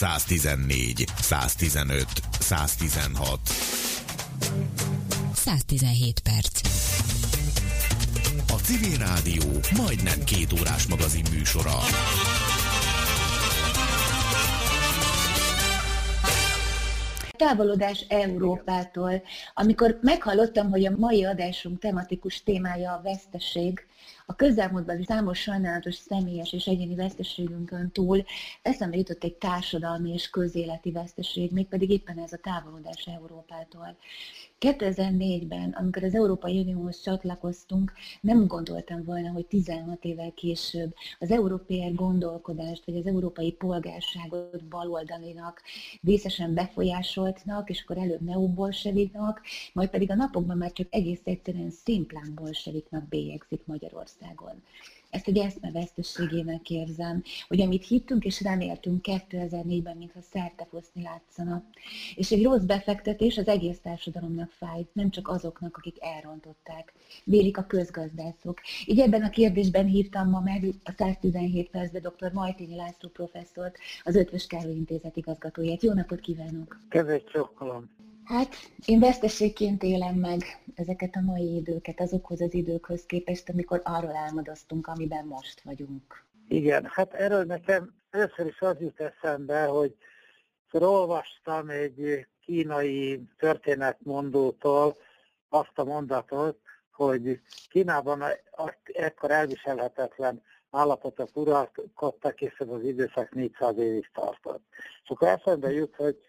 114, 115, 116. 117 perc. A Civil Rádió majdnem két órás magazin műsora. Távolodás Európától. Amikor meghallottam, hogy a mai adásunk tematikus témája a veszteség, a közelmúltban számos sajnálatos személyes és egyéni veszteségünkön túl eszembe jutott egy társadalmi és közéleti veszteség, mégpedig éppen ez a távolodás Európától. 2004-ben, amikor az Európai Unióhoz csatlakoztunk, nem gondoltam volna, hogy 16 évvel később az európai gondolkodást, vagy az európai polgárságot baloldalinak, vészesen befolyásoltnak, és akkor előbb neobolseviknak, majd pedig a napokban már csak egész egyszerűen szimplán bolseviknak bélyegzik Magyarországon ezt egy eszmevesztességének érzem, hogy amit hittünk és reméltünk 2004-ben, mintha foszni látszana. És egy rossz befektetés az egész társadalomnak fáj, nem csak azoknak, akik elrontották. Vélik a közgazdászok. Így ebben a kérdésben hívtam ma meg a 117 percben dr. Majtényi László professzort, az Ötvös Károly Intézet igazgatóját. Jó napot kívánok! Kedves csokkolom! Hát én veszteségként élem meg ezeket a mai időket azokhoz az időkhöz képest, amikor arról álmodoztunk, amiben most vagyunk. Igen, hát erről nekem először is az jut eszembe, hogy olvastam egy kínai történetmondótól azt a mondatot, hogy Kínában ekkor elviselhetetlen állapotok uralkodtak, és ez az időszak 400 évig tartott. És akkor eszembe jut, hogy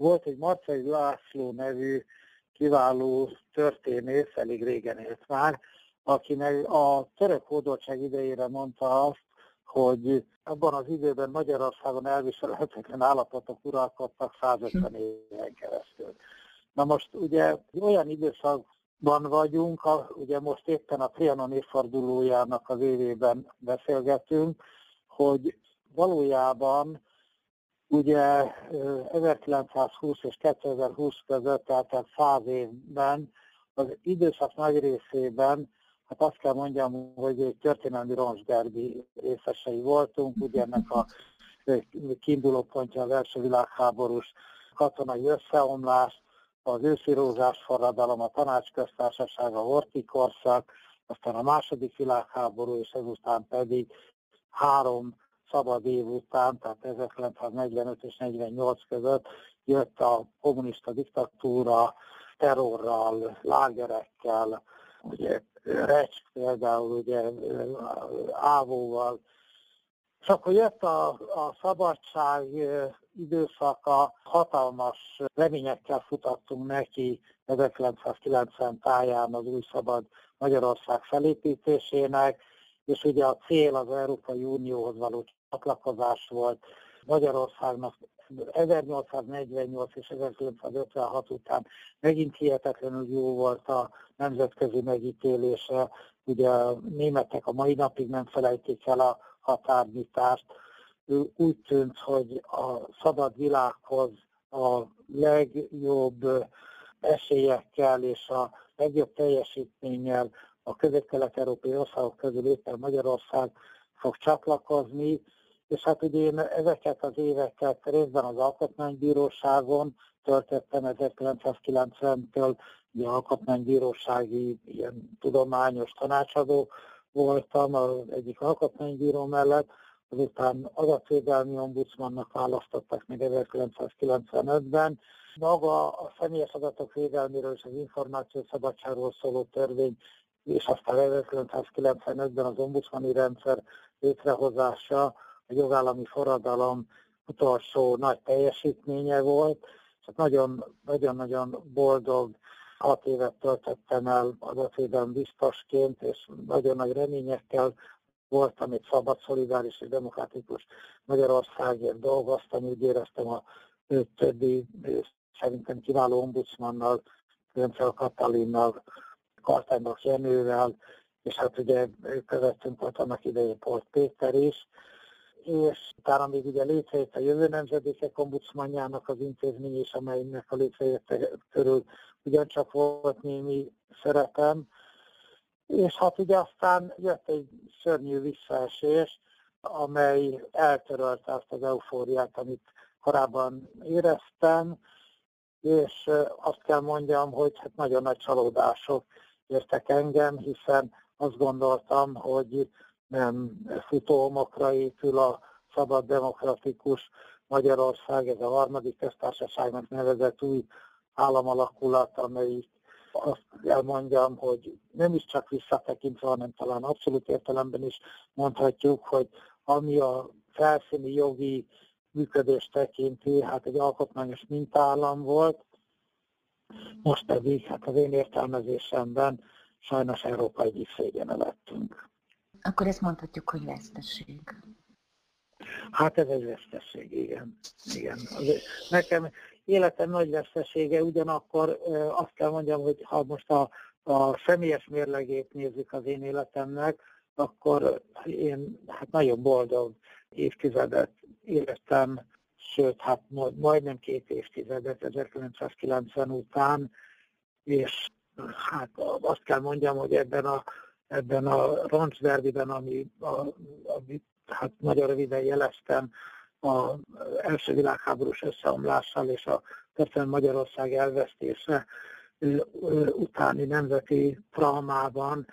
volt egy Marcai László nevű kiváló történész, elég régen élt már, akinek a török hódoltság idejére mondta azt, hogy abban az időben Magyarországon elviselhetetlen állapotok uralkodtak 150 éven keresztül. Na most ugye olyan időszakban vagyunk, a, ugye most éppen a Trianon évfordulójának az évében beszélgetünk, hogy valójában Ugye 1920 és 2020 között, tehát 100 évben az időszak nagy részében, hát azt kell mondjam, hogy történelmi roncsderbi részesei voltunk, ugye ennek a kiinduló pontja az első világháborús katonai összeomlás, az őszi rózsás forradalom, a tanácsköztársaság, a hortikorszak, aztán a második világháború, és ezután pedig három szabad év után, tehát 1945 és 48 között jött a kommunista diktatúra terrorral, lágerekkel, ugye Recs például, ugye Ávóval, és akkor jött a, a szabadság időszaka, hatalmas reményekkel futattunk neki 1990 táján az új szabad Magyarország felépítésének, és ugye a cél az Európai Unióhoz való csatlakozás volt. Magyarországnak 1848 és 1956 után megint hihetetlenül jó volt a nemzetközi megítélése. Ugye a németek a mai napig nem felejtik el a határnyitást. Úgy tűnt, hogy a szabad világhoz a legjobb esélyekkel és a legjobb teljesítménnyel a közép-kelet-európai országok közül éppen Magyarország fog csatlakozni, és hát ugye én ezeket az éveket részben az Alkotmánybíróságon töltöttem 1990-től, ugye alkotmánybírósági ilyen tudományos tanácsadó voltam az egyik alkotmánybíró mellett, azután adatvédelmi ombudsmannak választottak még 1995-ben. Maga a személyes adatok védelméről és az információ szabadságról szóló törvény, és aztán 1995-ben az ombudsmani rendszer létrehozása a jogállami forradalom utolsó nagy teljesítménye volt, és nagyon-nagyon boldog hat évet töltöttem el adatvédelem biztosként, és nagyon nagy reményekkel voltam egy szabad, szolidáris és demokratikus Magyarországért dolgoztam, úgy éreztem a többi szerintem kiváló ombudsmannal, Göncel Katalinnal, Kartánynak Jenővel, és hát ugye közöttünk volt annak idején Polt Péter is, és utána még ugye létrejött a jövő nemzedékek ombudsmanjának az intézmény is, amelynek a létrejötte körül ugyancsak volt némi szerepem, és hát ugye aztán jött egy szörnyű visszaesés, amely eltörölte azt az eufóriát, amit korábban éreztem, és azt kell mondjam, hogy hát nagyon nagy csalódások értek engem, hiszen azt gondoltam, hogy nem futóomokra épül a szabad demokratikus Magyarország, ez a harmadik köztársaságnak nevezett új államalakulat, amelyik azt elmondjam, hogy nem is csak visszatekintve, hanem talán abszolút értelemben is mondhatjuk, hogy ami a felszíni jogi működést tekinti, hát egy alkotmányos mintállam volt, most pedig hát az én értelmezésemben sajnos Európa egyik szégyene lettünk. Akkor ezt mondhatjuk, hogy veszteség. Hát ez egy veszteség, igen. igen. Nekem életem nagy vesztesége, ugyanakkor azt kell mondjam, hogy ha most a, a személyes mérlegét nézzük az én életemnek, akkor én hát nagyon boldog évtizedet életem, sőt, hát majdnem két évtizedet 1990 után, és hát azt kell mondjam, hogy ebben a, ebben a roncsderbiben, ami, a, ami hát nagyon röviden jeleztem, az első világháborús összeomlással és a történelmi Magyarország elvesztése utáni nemzeti traumában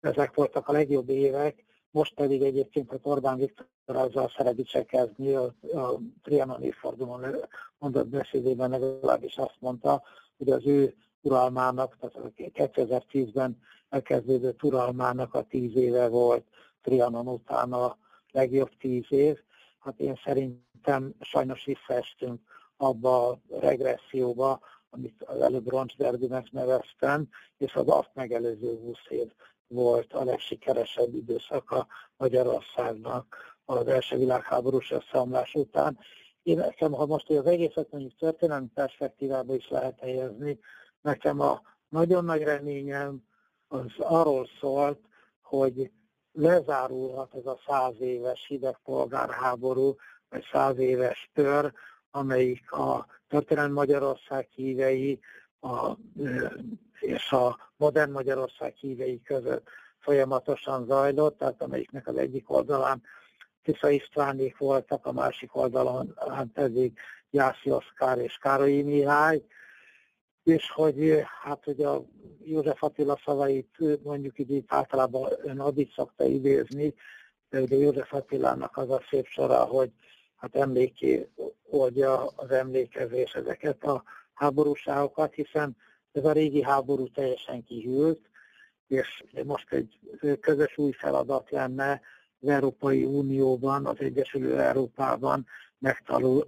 ezek voltak a legjobb évek, most pedig egyébként a Orbán Viktor azzal szeret dicsekezni, a, a Trianoni fordulón mondott beszédében legalábbis azt mondta, hogy az ő uralmának, tehát 2010-ben elkezdődött uralmának a tíz éve volt Trianon után a legjobb tíz év. Hát én szerintem sajnos visszaestünk abba a regresszióba, amit az előbb roncsderbinek neveztem, és az azt megelőző 20 év volt a legsikeresebb időszaka Magyarországnak az első világháborús összeomlás után. Én nekem, ha most az egészet mondjuk történelmi perspektívába is lehet helyezni, nekem a nagyon nagy reményem az arról szólt, hogy lezárulhat ez a száz éves hideg polgárháború, vagy száz éves tör, amelyik a történelmi Magyarország hívei a, és a modern Magyarország hívei között folyamatosan zajlott, tehát amelyiknek az egyik oldalán Tisza Istvánék voltak, a másik oldalon hát pedig Jászi Oszkár és Károlyi Mihály, és hogy hát hogy a József Attila szavait mondjuk így általában ön addig szokta idézni, de ugye József Attilának az a szép sora, hogy hát emléké oldja az emlékezés ezeket a háborúságokat, hiszen ez a régi háború teljesen kihűlt, és most egy közös új feladat lenne az Európai Unióban, az Egyesülő Európában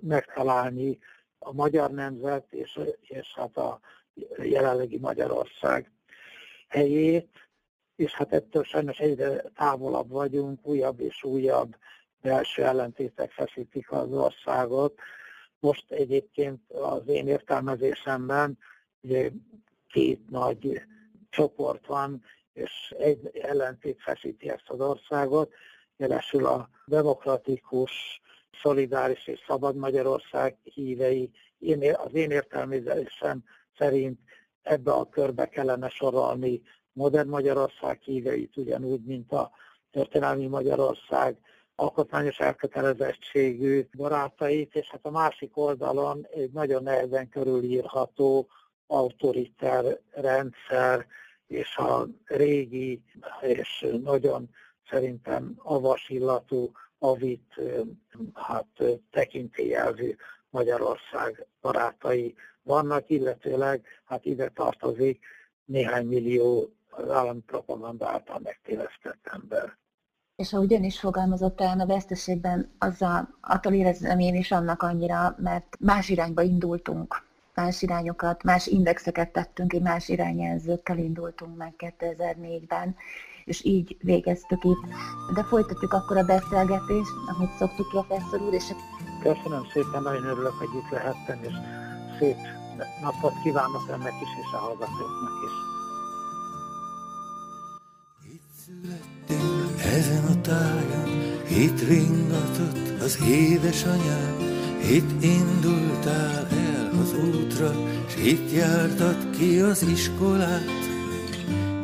megtalálni a magyar nemzet és, és hát a jelenlegi Magyarország helyét, és hát ettől sajnos egyre távolabb vagyunk, újabb és újabb belső ellentétek feszítik az országot. Most egyébként az én értelmezésemben ugye két nagy csoport van, és egy ellentét feszíti ezt az országot, jelesül a demokratikus, szolidáris és szabad Magyarország hívei. Én, az én értelmezésem szerint ebbe a körbe kellene sorolni modern Magyarország híveit, ugyanúgy, mint a történelmi Magyarország alkotmányos elkötelezettségű barátait, és hát a másik oldalon egy nagyon nehezen körülírható autoriter rendszer, és a régi és nagyon szerintem avasillatú, avit hát, tekintélyelvű Magyarország barátai vannak, illetőleg hát ide tartozik néhány millió állami propaganda által megtévesztett ember. És ahogy ön is fogalmazott talán a veszteségben, azzal, attól érezzem én is annak annyira, mert más irányba indultunk, más irányokat, más indexeket tettünk, egy más irányjelzőkkel indultunk meg 2004-ben, és így végeztük itt. De folytatjuk akkor a beszélgetést, amit szoktuk professzor úr, és... Köszönöm szépen, nagyon örülök, hogy itt lehettem, és szép napot kívánok önnek is, és a hallgatóknak is. Itt ezen a tájon, itt ringatott az édesanyám, itt indultál el az útra, s itt jártad ki az iskolát.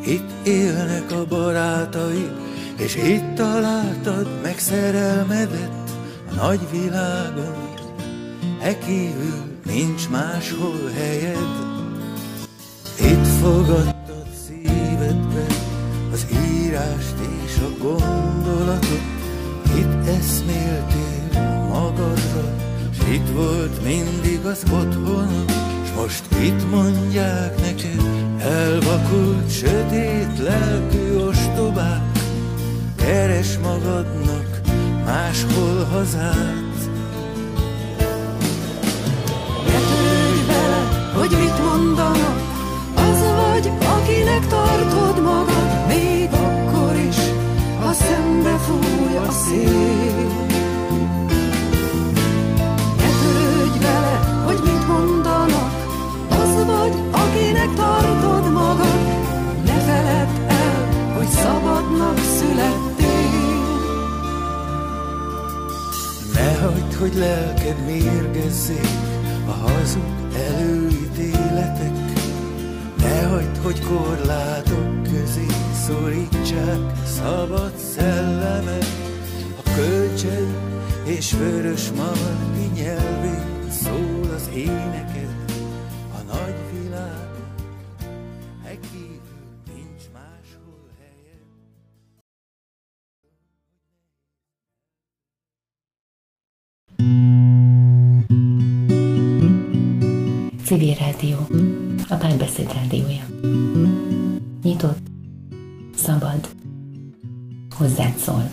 Itt élnek a barátaid, és itt találtad meg szerelmedet a nagy világon. e kívül nincs máshol helyed. Itt fogadtad szívedbe az írást és a gondolatot, itt eszméltél itt volt mindig az otthon, s most itt mondják neked, elvakult, sötét lelkű ostobák, keres magadnak máshol hazát. hogy mit mondanak, az vagy, akinek tartod magad, még akkor is, ha szembe fúj a szél. Hogy lelked mérgezzék a hazug előítéletek, ne hagyd, hogy korlátok közé szorítsák szabad szellemet, a kölcsei és vörös marti nyelvén szól az éneked Civil Rádió, a párbeszéd rádiója. Nyitott, szabad, hozzád szól.